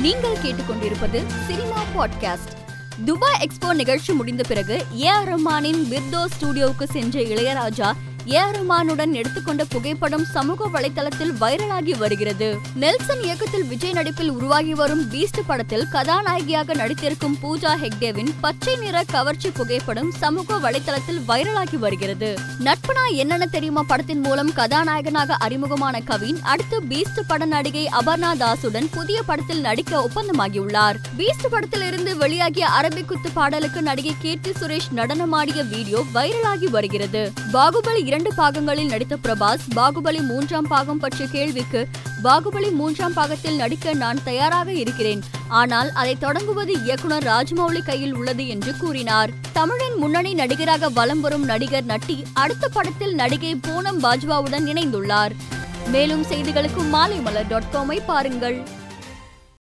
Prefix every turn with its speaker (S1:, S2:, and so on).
S1: நீங்கள் கேட்டுக்கொண்டிருப்பது cinema podcast. Dubai expo நிகழ்ச்சி முடிந்த பிறகு ஏ ஆர் ரஹ்மானின் பிர்தோ ஸ்டுடியோவுக்கு சென்ற இளையராஜா ஏரமானுடன் எடுத்துக்கொண்ட புகைப்படம் சமூக வலைதளத்தில் வைரலாகி வருகிறது. நெல்சன் இயக்கத்தில் விஜய் நடிப்பில் உருவாகி வரும் பீஸ்ட் படத்தில் கதாநாயகியாக நடித்திருக்கும் பூஜா ஹெக்டேவின் பச்சை நிற கவர்ச்சி புகைப்படம் சமூக வலைதளத்தில் வைரலாகி வருகிறது. நட்புனா என்னென்ன தெரியுமா படத்தின் மூலம் கதாநாயகனாக அறிமுகமான கவின் அடுத்து பீஸ்ட் பட நடிகை அபர்ணா தாஸுடன் புதிய படத்தில் நடிக்க ஒப்பந்தமாகியுள்ளார். பீஸ்ட் படத்தில் இருந்து வெளியாகிய அரபிக் குத்து பாடலுக்கு நடிகை கீர்த்தி சுரேஷ் நடனமாடிய வீடியோ வைரலாகி வருகிறது. பாகுபலி இரண்டு பாகங்களில் நடித்த பிரபாஸ் பாகுபலி மூன்றாம் பாகம் பற்றிய கேள்விக்கு பாகுபலி மூன்றாம் பாகத்தில் நடிக்க நான் தயாராக இருக்கிறேன். ஆனால் அதை தொடங்குவது இயக்குனர் ராஜமௌலி கையில் உள்ளது என்று கூறினார். தமிழின் முன்னணி நடிகராக வலம் வரும் நடிகர் நட்டி அடுத்த படத்தில் நடிகை பூனம் பாஜ்வாவுடன் இணைந்துள்ளார். மேலும் செய்திகளுக்கு மாலைமலர் டாட் காமை பாருங்கள்.